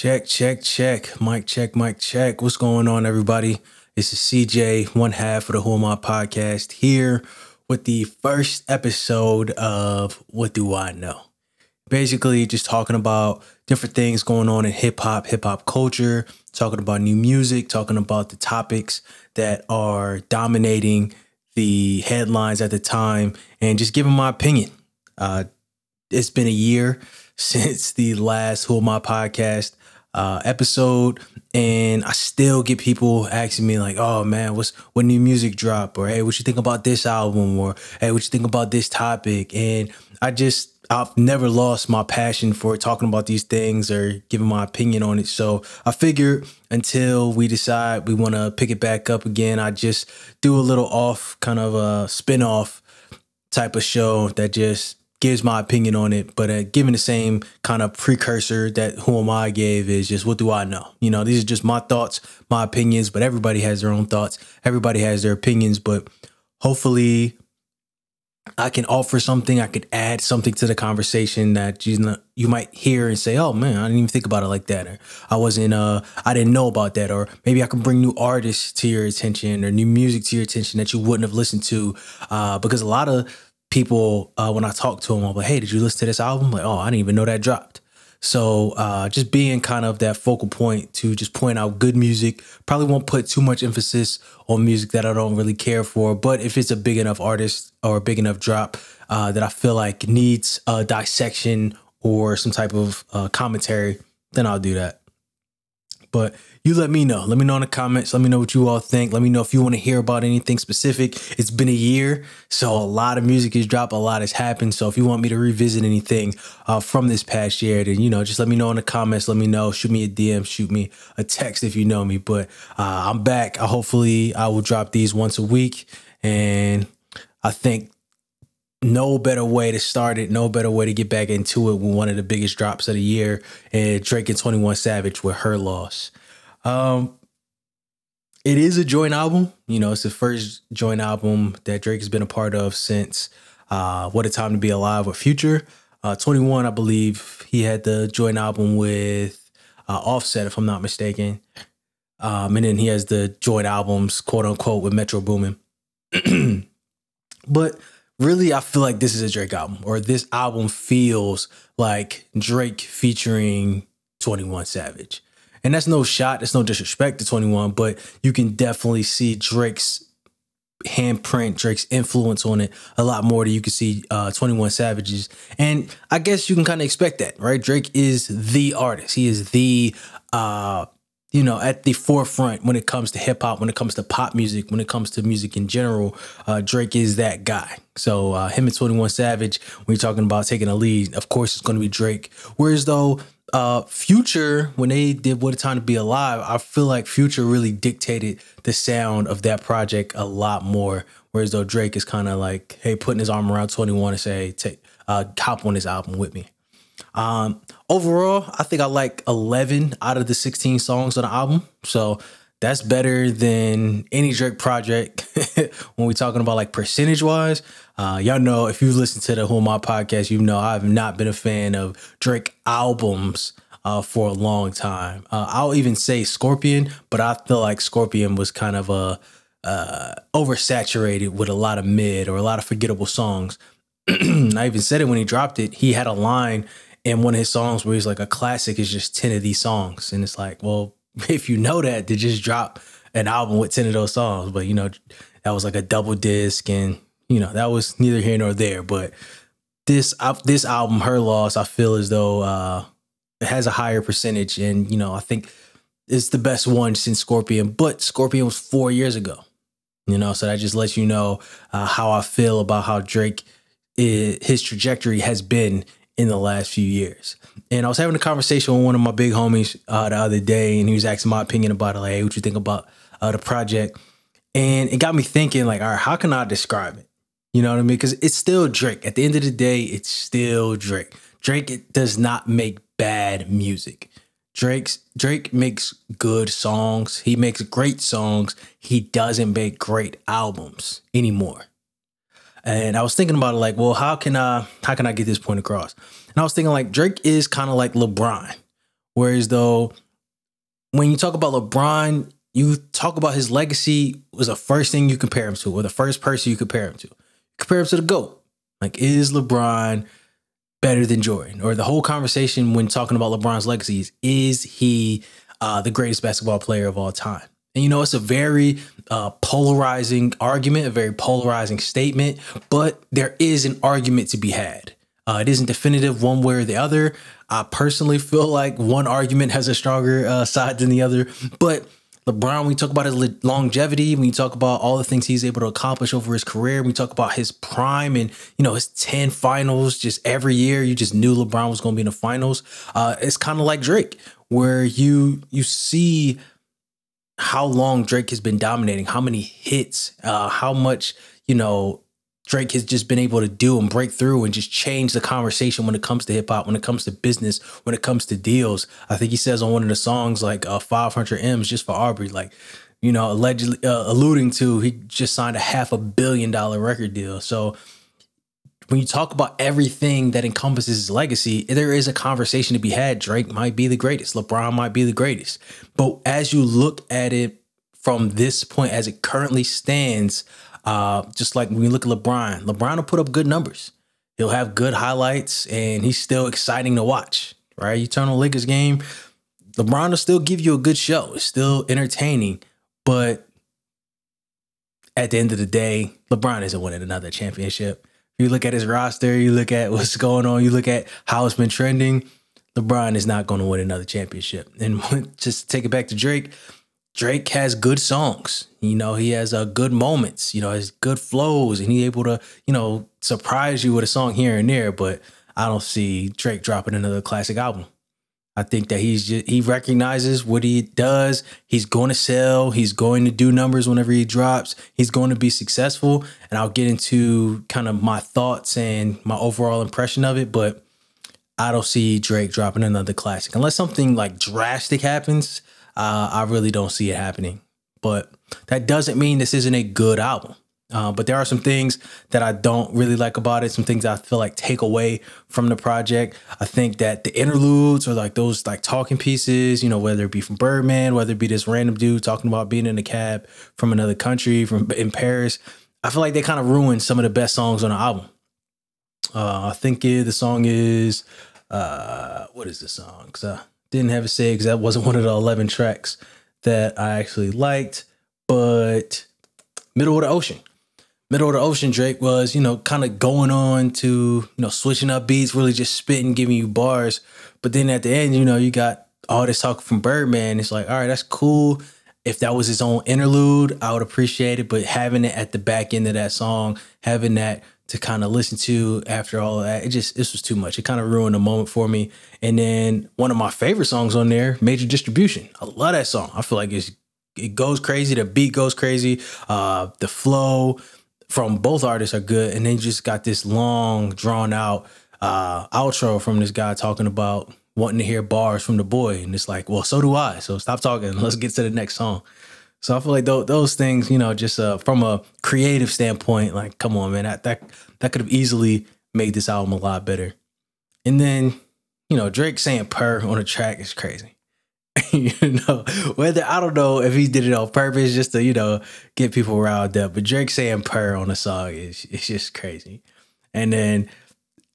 Check, check, check. Mic check, mic check. What's going on, everybody? This is CJ, one half of the Who Am I podcast, here with the first episode of What Do I Know? Basically, just talking about different things going on in hip hop, hip hop culture, talking about new music, talking about the topics that are dominating the headlines at the time, and just giving my opinion. Uh, it's been a year since the last Who Am I podcast uh, episode, and I still get people asking me like, "Oh man, what's what new music drop?" or "Hey, what you think about this album?" or "Hey, what you think about this topic?" And I just I've never lost my passion for talking about these things or giving my opinion on it. So I figured until we decide we want to pick it back up again, I just do a little off kind of a spin off type of show that just gives my opinion on it, but uh, given the same kind of precursor that Who Am I gave is just what do I know? You know, these are just my thoughts, my opinions, but everybody has their own thoughts. Everybody has their opinions, but hopefully I can offer something. I could add something to the conversation that you know, you might hear and say, "Oh man, I didn't even think about it like that," or "I wasn't, uh, I didn't know about that," or maybe I can bring new artists to your attention or new music to your attention that you wouldn't have listened to, uh, because a lot of people uh, when I talk to them, I'm like, "Hey, did you listen to this album?" Like, "Oh, I didn't even know that dropped." So uh, just being kind of that focal point to just point out good music. Probably won't put too much emphasis on music that I don't really care for, but if it's a big enough artist or a big enough drop uh, that I feel like needs a dissection or some type of uh, commentary, then I'll do that. But you let me know. Let me know in the comments. Let me know what you all think. Let me know if you want to hear about anything specific. It's been a year, so a lot of music has dropped, a lot has happened. So if you want me to revisit anything uh, from this past year, then you know, just let me know in the comments. Let me know. Shoot me a DM. Shoot me a text if you know me. But uh, I'm back. Hopefully, I will drop these once a week, and I think no better way to start it, no better way to get back into it with one of the biggest drops of the year and Drake and 21 Savage with her loss. Um, it is a joint album. You know, it's the first joint album that Drake has been a part of since uh, What a Time to Be Alive with Future. Uh, 21, I believe he had the joint album with uh, Offset, if I'm not mistaken. Um, and then he has the joint albums, quote unquote, with Metro Boomin. but really, I feel like this is a Drake album, or this album feels like Drake featuring 21 Savage. And that's no shot, that's no disrespect to 21, but you can definitely see Drake's handprint, Drake's influence on it a lot more than you can see uh, 21 Savages. And I guess you can kind of expect that, right? Drake is the artist. He is the uh you know, at the forefront when it comes to hip hop, when it comes to pop music, when it comes to music in general, uh, Drake is that guy. So uh, him and 21 Savage, when you're talking about taking a lead, of course it's going to be Drake. Whereas though uh Future, when they did What a Time to Be Alive, I feel like Future really dictated the sound of that project a lot more. Whereas though Drake is kind of like, hey, putting his arm around 21 and say, take uh hop on this album with me. Um overall, I think I like 11 out of the 16 songs on the album. So that's better than any Drake project when we're talking about like percentage wise. Uh, y'all know if you've listened to the Who Am I podcast, you know I've not been a fan of Drake albums uh, for a long time. Uh, I'll even say Scorpion, but I feel like Scorpion was kind of a uh, oversaturated with a lot of mid or a lot of forgettable songs. I even said it when he dropped it. He had a line in one of his songs where he's like, "A classic is just ten of these songs," and it's like, well, if you know that, to just drop an album with 10 of those songs. But, you know, that was like a double disc and, you know, that was neither here nor there. But this uh, this album, Her Loss, I feel as though uh, it has a higher percentage. And, you know, I think it's the best one since Scorpion. But Scorpion was four years ago. You know, so that just lets you know uh, how I feel about how Drake, is, his trajectory has been in the last few years. And I was having a conversation with one of my big homies uh, the other day, and he was asking my opinion about it. Like, hey, what you think about uh, the project? And it got me thinking, like, all right, how can I describe it? You know what I mean? Because it's still Drake. At the end of the day, it's still Drake. Drake does not make bad music. Drake's Drake makes good songs. He makes great songs. He doesn't make great albums anymore. And I was thinking about it like, well, how can I how can I get this point across? And I was thinking like Drake is kind of like LeBron, Whereas though, when you talk about LeBron, you talk about his legacy was the first thing you compare him to, or the first person you compare him to. Compare him to the GOAT. Like, is LeBron better than Jordan? Or the whole conversation when talking about LeBron's legacies, is he uh, the greatest basketball player of all time? And you know, it's a very uh, polarizing argument, a very polarizing statement, but there is an argument to be had. Uh, it isn't definitive one way or the other. I personally feel like one argument has a stronger uh, side than the other, but LeBron, you talk about his longevity, when you talk about all the things he's able to accomplish over his career, you talk about his prime and you know his ten finals, just every year you just knew LeBron was going to be in the finals. Uh, it's kind of like Drake, where you you see how long Drake has been dominating, how many hits, uh, how much you know Drake has just been able to do and break through and just change the conversation when it comes to hip hop, when it comes to business, when it comes to deals. I think he says on one of the songs like uh, 500 M's just for Aubrey, like you know, allegedly uh, alluding to he just signed a half a billion dollar record deal. So when you talk about everything that encompasses his legacy, there is a conversation to be had. Drake might be the greatest, LeBron might be the greatest. But as you look at it from this point, as it currently stands, uh, just like when you look at LeBron, LeBron will put up good numbers. He'll have good highlights, and he's still exciting to watch. Right? You turn on Lakers game, LeBron will still give you a good show. It's still entertaining, but at the end of the day, LeBron isn't winning another championship. You look at his roster, you look at what's going on, you look at how it's been trending. LeBron is not going to win another championship. And just take it back to Drake, Drake has good songs. You know, he has uh, good moments. You know, his good flows, and he's able to you know surprise you with a song here and there. But I don't see Drake dropping another classic album. I think that he's just, he recognizes what he does. He's going to sell. He's going to do numbers whenever he drops. He's going to be successful. And I'll get into kind of my thoughts and my overall impression of it. But I don't see Drake dropping another classic unless something like drastic happens. Uh, I really don't see it happening. But that doesn't mean this isn't a good album. Uh, but there are some things that I don't really like about it. Some things I feel like take away from the project. I think that the interludes or like those like talking pieces, you know, whether it be from Birdman, whether it be this random dude talking about being in a cab from another country, from in Paris, I feel like they kind of ruined some of the best songs on the album. Uh, I think the song is uh, what is the song? Cause I didn't have it say because that wasn't one of the eleven tracks that I actually liked, but Middle of the Ocean middle of the ocean drake was you know kind of going on to you know switching up beats really just spitting giving you bars. But then at the end you know you got all this talk from birdman. It's like all right that's cool. If that was his own interlude i would appreciate it. But having it at the back end of that song having that to kind of listen to after all of that it just this was too much. It kind of ruined the moment for me. And then one of my favorite songs on there major distribution. I love that song. I feel like it's it goes crazy. The beat goes crazy. Uh the flow from both artists are good, and then just got this long, drawn out uh, outro from this guy talking about wanting to hear bars from the boy, and it's like, well, so do I. So stop talking. Let's get to the next song. So I feel like th- those things, you know, just uh, from a creative standpoint, like, come on, man, that that that could have easily made this album a lot better. And then, you know, Drake saying "purr" on a track is crazy. you know, whether I don't know if he did it on purpose just to, you know, get people riled up. But Drake saying purr on a song is it's just crazy. And then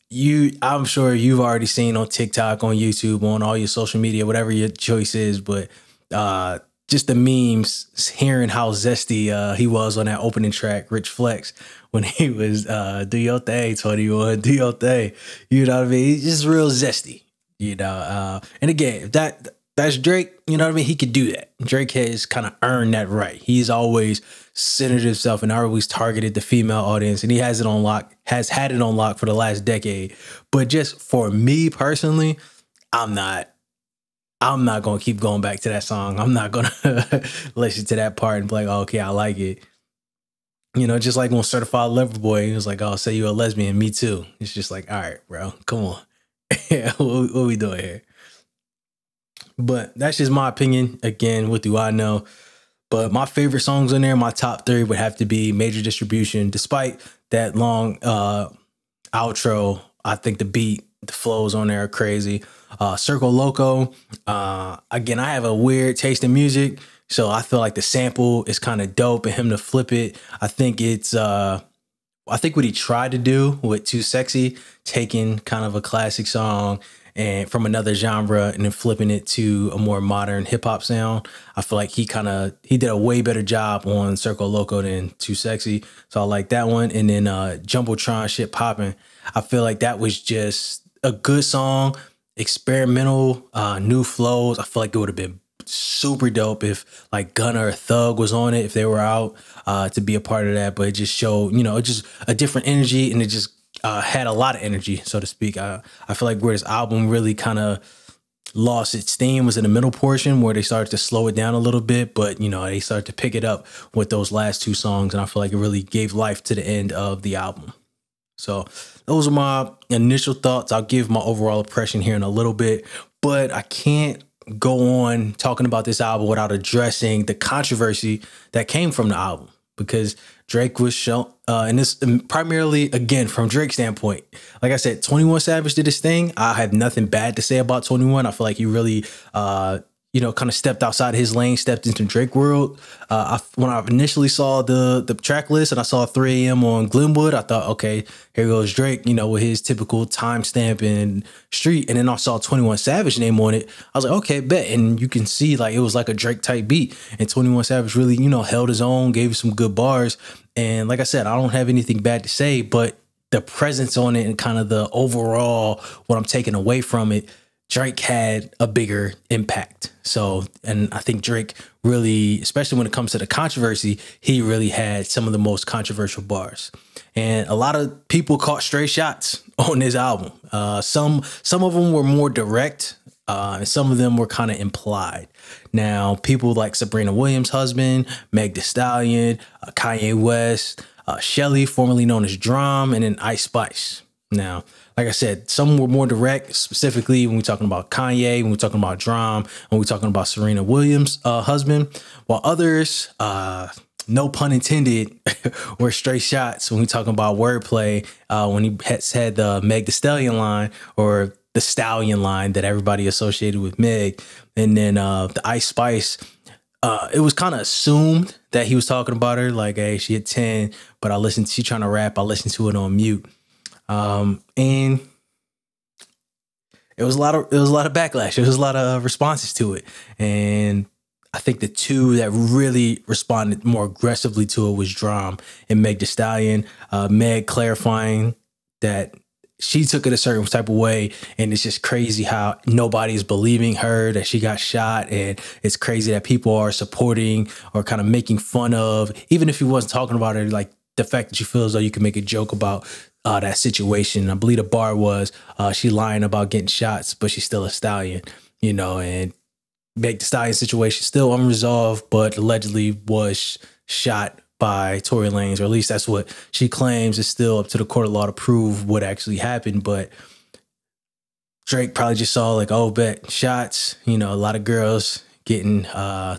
you I'm sure you've already seen on TikTok, on YouTube, on all your social media, whatever your choice is, but uh just the memes, hearing how zesty uh, he was on that opening track, Rich Flex, when he was uh, do your thing, 21, do your thing. You know what I mean? He's just real zesty, you know. Uh, and again, that that's Drake. You know what I mean? He could do that. Drake has kind of earned that right. He's always centered himself and always targeted the female audience, and he has it on lock, has had it on lock for the last decade. But just for me personally, I'm not. I'm not gonna keep going back to that song. I'm not gonna listen to that part and be like, oh, okay, I like it. You know, just like when Certified Lover Boy, he was like, "Oh, say you're a lesbian, me too." It's just like, all right, bro, come on, what, what we doing here? But that's just my opinion. Again, what do I know? But my favorite songs in there, my top three would have to be Major Distribution. Despite that long uh, outro, I think the beat The flows on there are crazy. Uh, Circo Loco. Uh, again, I have a weird taste in music, so I feel like the sample is kind of dope, and him to flip it, I think it's. Uh, I think what he tried to do with Too Sexy, taking kind of a classic song and from another genre and then flipping it to a more modern hip hop sound. I feel like he kind of he did a way better job on Circo Loco than Too Sexy. So I like that one. And then uh Jumbotron shit popping. I feel like that was just a good song, experimental, uh new flows. I feel like it would have been super dope if like Gunna or Thug was on it if they were out uh, to be a part of that. But it just showed, you know, just a different energy and it just uh, had a lot of energy, so to speak. I, I feel like where this album really kind of lost its steam was in the middle portion where they started to slow it down a little bit, but you know, they started to pick it up with those last two songs. And I feel like it really gave life to the end of the album. So those are my initial thoughts. I'll give my overall impression here in a little bit, but I can't go on talking about this album without addressing the controversy that came from the album because Drake was shown, uh, and this primarily again from Drake's standpoint. Like I said, Twenty One Savage did his thing. I have nothing bad to say about Twenty One. I feel like he really uh, you know, kind of stepped outside his lane, stepped into Drake world. Uh, I, when I initially saw the the track list and I saw 3 a.m. on Glenwood, I thought, okay, here goes Drake, you know, with his typical timestamp and street. And then I saw 21 Savage name on it. I was like, okay, bet. And you can see like it was like a Drake type beat. And 21 Savage really, you know, held his own, gave some good bars. And like I said, I don't have anything bad to say, but the presence on it and kind of the overall what I'm taking away from it Drake had a bigger impact. So, and I think Drake really, especially when it comes to the controversy, he really had some of the most controversial bars. And a lot of people caught stray shots on this album. Uh, some some of them were more direct, uh, and some of them were kind of implied. Now, people like Serena Williams' husband, Meg Thee Stallion, uh, Kanye West, uh, Shelly, formerly known as DRAM, and then Ice Spice. Now, like I said, some were more direct, specifically when we're talking about Kanye, when we're talking about DRAM, when we're talking about Serena Williams' uh, husband, while others, uh, no pun intended, were straight shots when we talking about wordplay. Uh, when he had said the Meg Thee Stallion line or the Stallion line that everybody associated with Meg, and then uh, the Ice Spice. Uh, it was kind of assumed that he was talking about her, like, hey, she had 10, but I listened, she trying to rap, I listened to it on mute. Um, and it was a lot of it was a lot of backlash. There was a lot of responses to it, and I think the two that really responded more aggressively to it was DRAM and Meg Thee Stallion. Uh, Meg clarifying that she took it a certain type of way, and it's just crazy how nobody's believing her that she got shot, and it's crazy that people are supporting or kind of making fun of, even if he wasn't talking about it, like the fact that you feel as though you can make a joke about uh, that situation. I believe the bar was uh, she lying about getting shots, but she's still a stallion, you know, and Meg Thee Stallion situation still unresolved, but allegedly was shot by Tory Lanez, or at least that's what she claims. is still up to the court of law to prove what actually happened, but Drake probably just saw like, oh, bet shots. You know, a lot of girls getting uh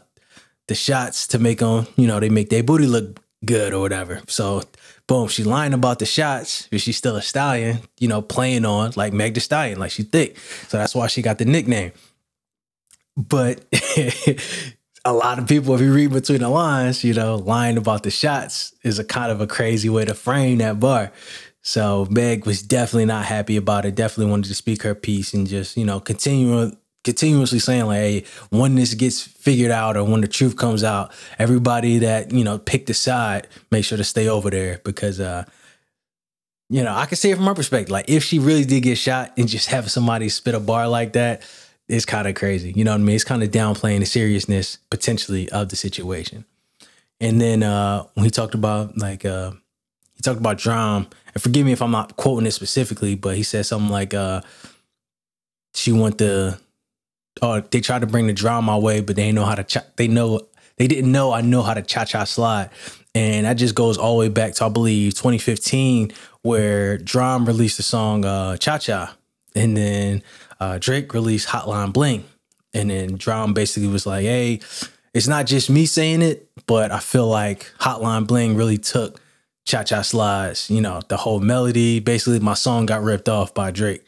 the shots to make them, you know, they make their booty look good or whatever. So boom, she lying about the shots, but she's still a stallion, you know, playing on like Meg Thee Stallion, like she's thick. So that's why she got the nickname. But a lot of people, if you read between the lines, you know, lying about the shots is a kind of a crazy way to frame that bar. So Meg was definitely not happy about it. Definitely wanted to speak her piece and just, you know, continue continuously saying like, hey, when this gets figured out or when the truth comes out, everybody that you know picked a side, make sure to stay over there because uh, you know I can see it from my perspective. Like if she really did get shot and just have somebody spit a bar like that, it's kind of crazy. You know what I mean? It's kind of downplaying the seriousness potentially of the situation. And then uh, when he talked about like uh, he talked about DRAM, and forgive me if I'm not quoting it specifically, but he said something like uh, she want the oh, they tried to bring the drum my way, but they know how to. Cha- they know they didn't know I know how to cha cha slide, and that just goes all the way back to I believe 2015, where DRAM released the song uh, Cha Cha, and then uh, Drake released Hotline Bling, and then DRAM basically was like, hey. It's not just me saying it, but I feel like Hotline Bling really took Cha Cha Slides, you know, the whole melody. Basically, my song got ripped off by Drake.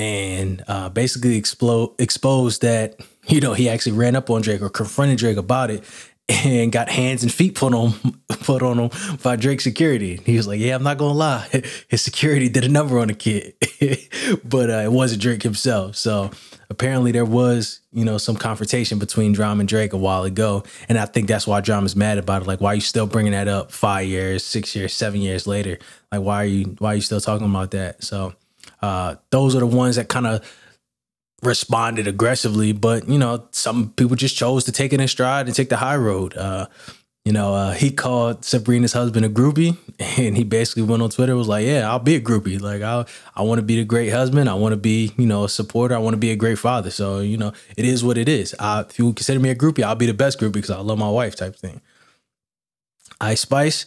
And uh, basically explode exposed that you know he actually ran up on Drake or confronted Drake about it and got hands and feet put on put on him by Drake security. He was like, "Yeah, I'm not gonna lie, his security did a number on the kid, but uh, it wasn't Drake himself." So apparently, there was you know some confrontation between DRAM and Drake a while ago, and I think that's why DRAM is mad about it. Like, why are you still bringing that up five years, six years, seven years later? Like, why are you why are you still talking about that? So uh, those are the ones that kind of responded aggressively, but you know, some people just chose to take it in stride and take the high road. Uh, you know, uh, he called Serena's husband a groupie, and he basically went on Twitter was like, "Yeah, I'll be a groupie. Like, I I want to be the great husband. I want to be, you know, a supporter. I want to be a great father. So, you know, it is what it is. I, if you consider me a groupie, I'll be the best groupie because I love my wife, type thing." Ice Spice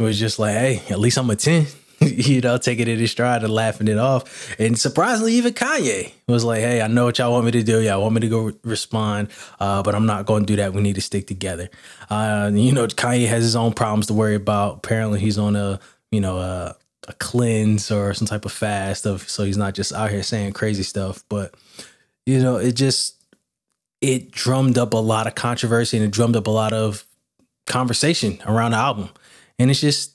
was just like, "Hey, at least I'm a ten. you know, taking it in stride and laughing it off. And surprisingly, even Kanye was like, "Hey, I know what y'all want me to do. Y'all want me to go respond, uh, but I'm not going to do that. We need to stick together." Uh, you know, Kanye has his own problems to worry about. Apparently, he's on a you know a, a cleanse or some type of fast of, so he's not just out here saying crazy stuff. But you know, it just it drummed up a lot of controversy and it drummed up a lot of conversation around the album, and it's just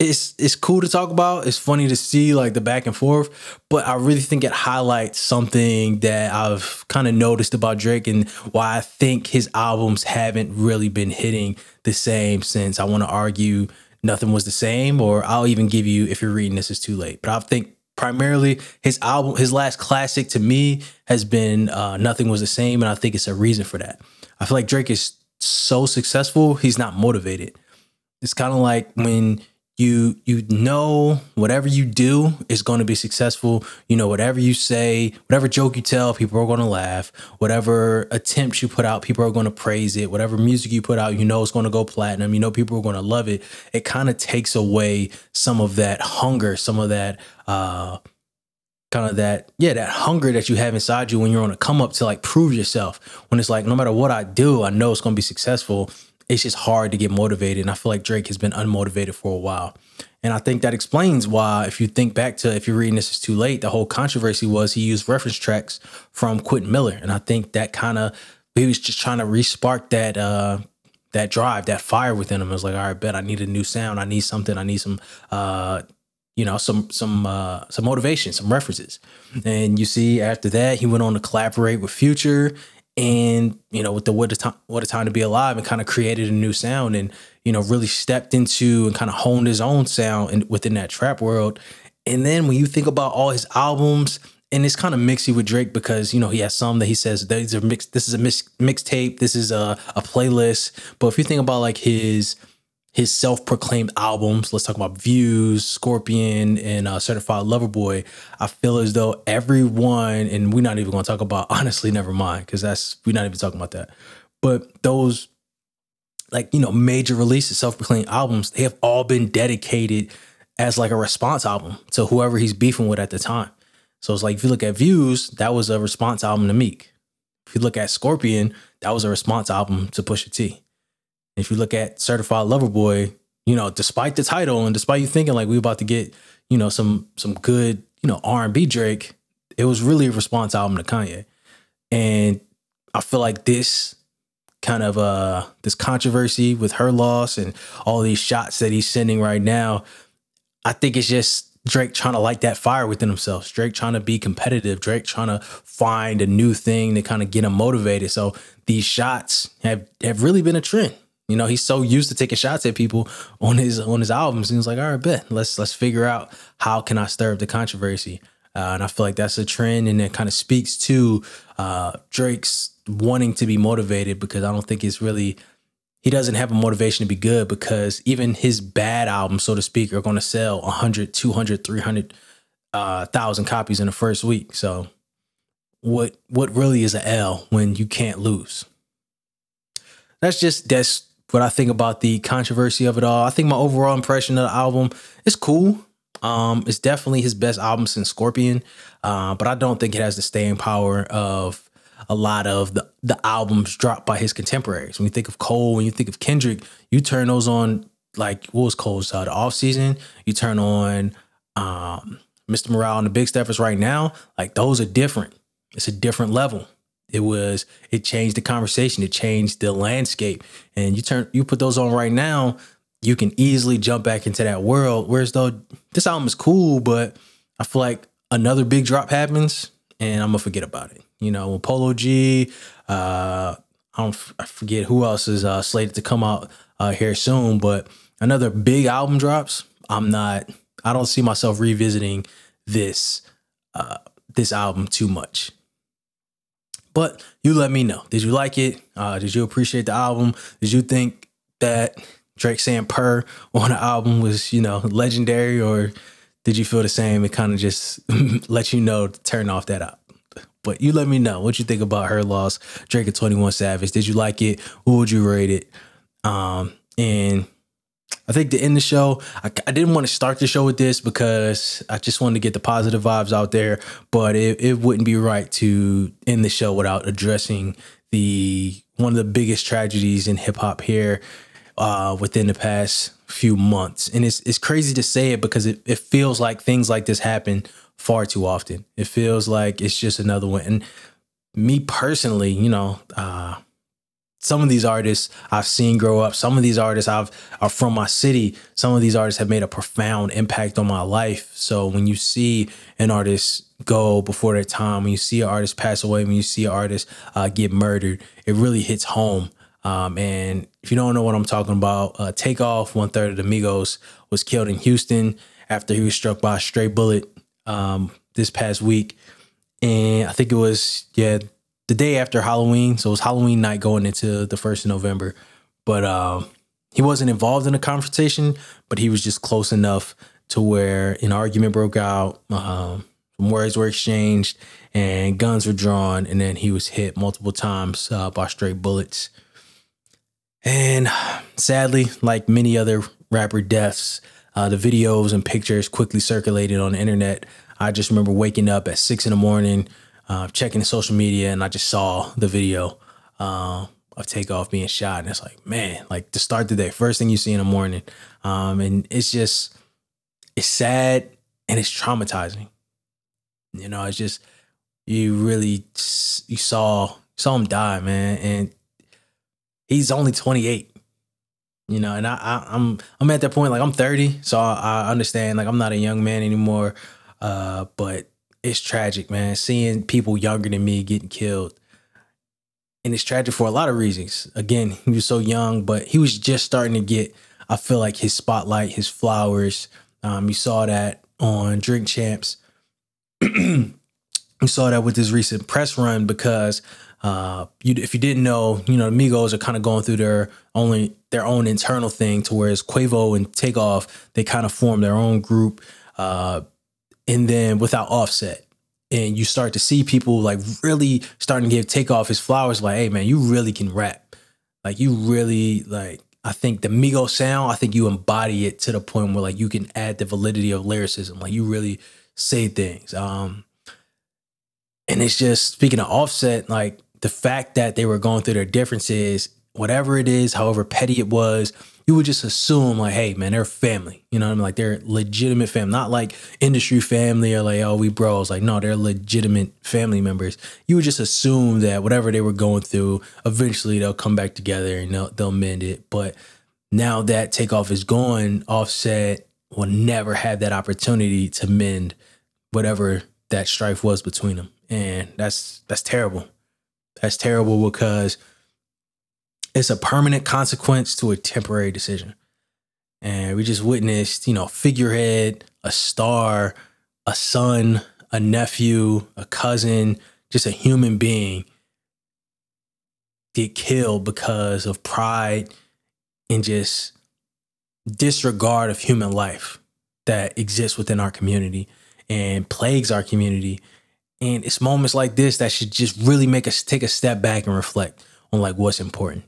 it's it's cool to talk about. It's funny to see like the back and forth, but I really think it highlights something that I've kind of noticed about Drake and why I think his albums haven't really been hitting the same since I want to argue nothing was the same or I'll even give you if you're reading this is too late. But I think primarily his album his last classic to me has been uh, nothing was the same and I think it's a reason for that. I feel like Drake is so successful, he's not motivated. It's kind of like when you you know whatever you do is going to be successful. You know whatever you say whatever joke you tell people are going to laugh. Whatever attempts you put out people are going to praise it. Whatever music you put out you know it's going to go platinum. You know people are going to love it. It kind of takes away some of that hunger some of that uh kind of that yeah that hunger that you have inside you when you're on a come up to like prove yourself. When it's like no matter what i do i know it's going to be successful it's just hard to get motivated. And I feel like Drake has been unmotivated for a while. And I think that explains why, if you think back to if you're reading this is too late, the whole controversy was he used reference tracks from Quentin Miller. And I think that kind of he was just trying to respark that uh that drive, that fire within him. It was like, all right, bet I need a new sound. I need something. I need some uh you know, some some uh some motivation, some references. And you see after that, he went on to collaborate with Future and you know with the what a time what a time to be alive and kind of created a new sound and you know really stepped into and kind of honed his own sound in, within that trap world. And then when you think about all his albums and it's kind of mixy with Drake because you know he has some that he says these are mixed this is a mix mixtape this is a, a playlist. But if you think about like his his self-proclaimed albums. Let's talk about views scorpion and uh, certified lover boy. I feel as though everyone and we're not even going to talk about honestly never mind because that's we're not even talking about that. But those like you know major releases self-proclaimed albums they have all been dedicated as like a response album to whoever he's beefing with at the time. So it's like if you look at views that was a response album to meek. If you look at scorpion that was a response album to pusha t if you look at Certified Lover Boy, you know, despite the title and despite you thinking like we're about to get, you know, some some good, you know, R and B Drake, it was really a response album to Kanye. And I feel like this kind of uh this controversy with her loss and all these shots that he's sending right now, I think it's just Drake trying to light that fire within himself. Drake trying to be competitive. Drake trying to find a new thing to kind of get him motivated. So these shots have have really been a trend. You know, he's so used to taking shots at people on his on his albums. And he's like, all right, bet let's let's figure out how can I stir up the controversy. Uh, and I feel like that's a trend, and it kind of speaks to uh, Drake's wanting to be motivated because I don't think it's really he doesn't have a motivation to be good because even his bad albums, so to speak, are going to sell 100, 200, 300 uh, thousand copies in the first week. So what what really is an L when you can't lose? That's just that's what I think about the controversy of it all. I think my overall impression of the album is cool. Um, it's definitely his best album since Scorpion, uh, but I don't think it has the staying power of a lot of the, the albums dropped by his contemporaries. When you think of Cole, when you think of Kendrick, you turn those on like what was Cole's uh, the off season. You turn on um, Mr. Morale and the Big Steppers right now, like those are different. It's a different level. It was it changed the conversation, it changed the landscape. And you turn you put those on right now, you can easily jump back into that world. Whereas though this album is cool, but I feel like another big drop happens and I'm gonna forget about it. You know, Polo G, uh, I don't I forget who else is uh, slated to come out uh, here soon, but another big album drops. I'm not. I don't see myself revisiting this uh, this album too much. But you let me know. Did you like it? Uh, did you appreciate the album? Did you think that Drake saying "purr" on the album was you know legendary, or did you feel the same? It kind of just let you know to turn off that up. But you let me know what you think about her loss, Drake and 21 Savage. Did you like it? Who would you rate it? Um, and I think to end the show, I, I, didn't want to start the show with this because I just wanted to get the positive vibes out there, but it, it wouldn't be right to end the show without addressing the one of the biggest tragedies in hip hop here uh, within the past few months. And it's it's crazy to say it because it, it feels like things like this happen far too often. It feels like it's just another one. And me personally, you know, uh, some of these artists I've seen grow up. Some of these artists I've are from my city. Some of these artists have made a profound impact on my life. So when you see an artist go before their time, when you see an artist pass away, when you see an artist uh, get murdered, it really hits home. Um, and if you don't know what I'm talking about, uh, Takeoff, one third of the Migos, was killed in Houston after he was struck by a stray bullet um, this past week, and I think it was yeah the day after Halloween. So it was Halloween night going into the first of November, but um, he wasn't involved in the confrontation, but he was just close enough to where an argument broke out. Um, words were exchanged and guns were drawn, and then he was hit multiple times uh, by stray bullets. And sadly, like many other rapper deaths, uh, the videos and pictures quickly circulated on the internet. I just remember waking up at six in the morning, uh, checking the social media, and I just saw the video uh, of Takeoff being shot. And it's like, man, like to start the day, first thing you see in the morning. Um, and it's just, it's sad and it's traumatizing. You know, it's just, you really, you saw, saw him die, man. And he's only 28 you know and I, I am I'm, I'm at that point like i'm 30 so I, I, understand like i'm not a young man anymore uh but it's tragic man. Seeing people younger than me getting killed. And it's tragic for a lot of reasons. Again he was so young but he was just starting to get i feel like his spotlight his flowers. Um you saw that on drink champs. You saw that with his recent press run because uh, you, if you didn't know, you know, Migos are kind of going through their only their own internal thing, to whereas Quavo and Takeoff they kind of form their own group, uh, and then without Offset, and you start to see people like really starting to give Takeoff his flowers, like, hey man, you really can rap, like you really like. I think the Migos sound, I think you embody it to the point where like you can add the validity of lyricism, like you really say things. Um, and it's just speaking of Offset, like the fact that they were going through their differences, whatever it is, however petty it was, you would just assume like, hey man, they're family. You know what I mean? Like they're legitimate family, not like industry family or like, oh, we bros. Like, no, they're legitimate family members. You would just assume that whatever they were going through, eventually they'll come back together and they'll they'll mend it. But now that takeoff is gone, offset will never have that opportunity to mend whatever that strife was between them. And that's that's terrible. That's terrible because it's a permanent consequence to a temporary decision. And we just witnessed, you know, figurehead, a star, a son, a nephew, a cousin, just a human being get killed because of pride and just disregard of human life that exists within our community and plagues our community and it's moments like this that should just really make us take a step back and reflect on like what's important.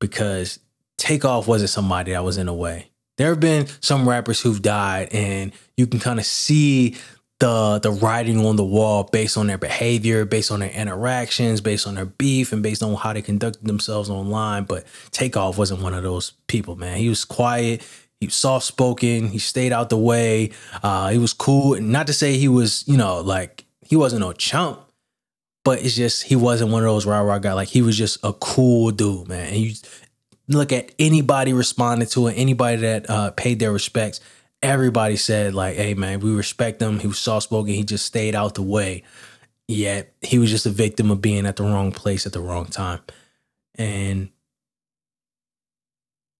Because Takeoff wasn't somebody that was in a way. There have been some rappers who've died, and you can kind of see the the writing on the wall based on their behavior, based on their interactions, based on their beef, and based on how they conducted themselves online. But Takeoff wasn't one of those people, man. He was quiet. He was soft spoken. He stayed out the way. Uh, he was cool. And not to say he was, you know, like he wasn't no chump, but it's just he wasn't one of those rah rah guy. Like he was just a cool dude, man. And you look at anybody responding to it, anybody that uh, paid their respects. Everybody said like, "Hey, man, we respect him. He was soft spoken. He just stayed out the way." Yet he was just a victim of being at the wrong place at the wrong time, and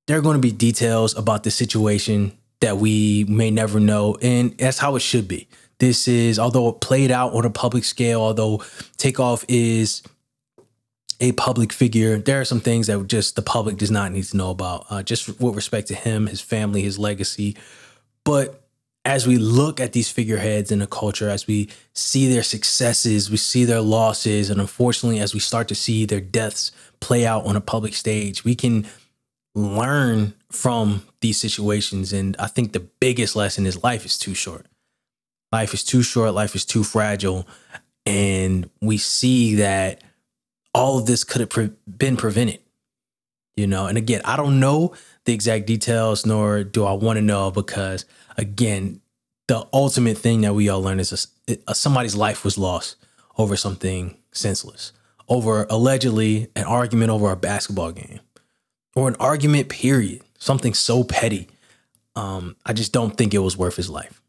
there are going to be details about the situation that we may never know. And that's how it should be. This is, although it played out on a public scale, although Takeoff is a public figure, there are some things that just the public does not need to know about, uh, just with respect to him, his family, his legacy. But as we look at these figureheads in the culture, as we see their successes, we see their losses, and unfortunately, as we start to see their deaths play out on a public stage, we can learn from these situations. And I think the biggest lesson is life is too short. Life is too short. Life is too fragile. And we see that all of this could have pre- been prevented. You know, and again, I don't know the exact details, nor do I want to know because, again, the ultimate thing that we all learn is a, a, somebody's life was lost over something senseless, over allegedly an argument over a basketball game or an argument, period. Something so petty. Um, I just don't think it was worth his life.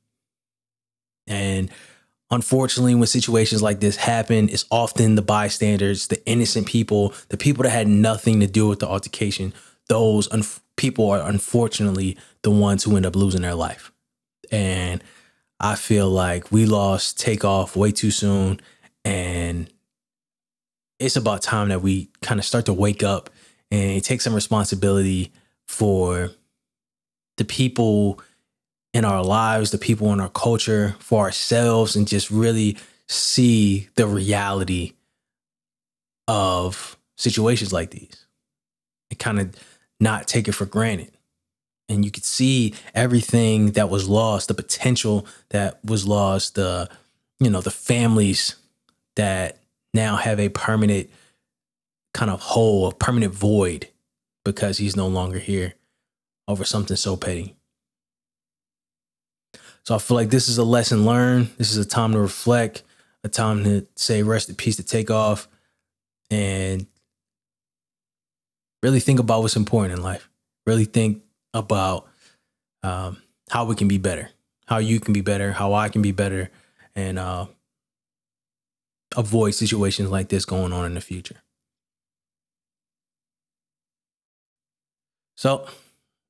And unfortunately, when situations like this happen, it's often the bystanders, the innocent people, the people that had nothing to do with the altercation. Those un- people are unfortunately the ones who end up losing their life. And I feel like we lost Takeoff way too soon. And it's about time that we kind of start to wake up and take some responsibility for the people in our lives, the people in our culture, for ourselves, and just really see the reality of situations like these and kind of not take it for granted. And you could see everything that was lost, the potential that was lost, the, you know, the families that now have a permanent kind of hole, a permanent void because he's no longer here over something so petty. So I feel like this is a lesson learned. This is a time to reflect, a time to say rest in peace to Takeoff and really think about what's important in life. Really think about um, how we can be better, how you can be better, how I can be better, and uh, avoid situations like this going on in the future. So,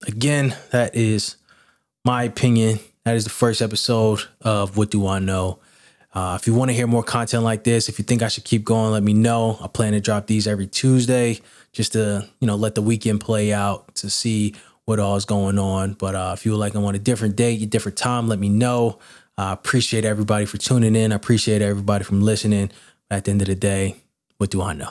again, that is my opinion. That is the first episode of What Do I Know? Uh, if you want to hear more content like this, if you think I should keep going, let me know. I plan to drop these every Tuesday just to, you know, let the weekend play out to see what all is going on. But uh, if you would like I want a different date, a different time, let me know. I appreciate everybody for tuning in. I appreciate everybody from listening. At the end of the day, what do I know?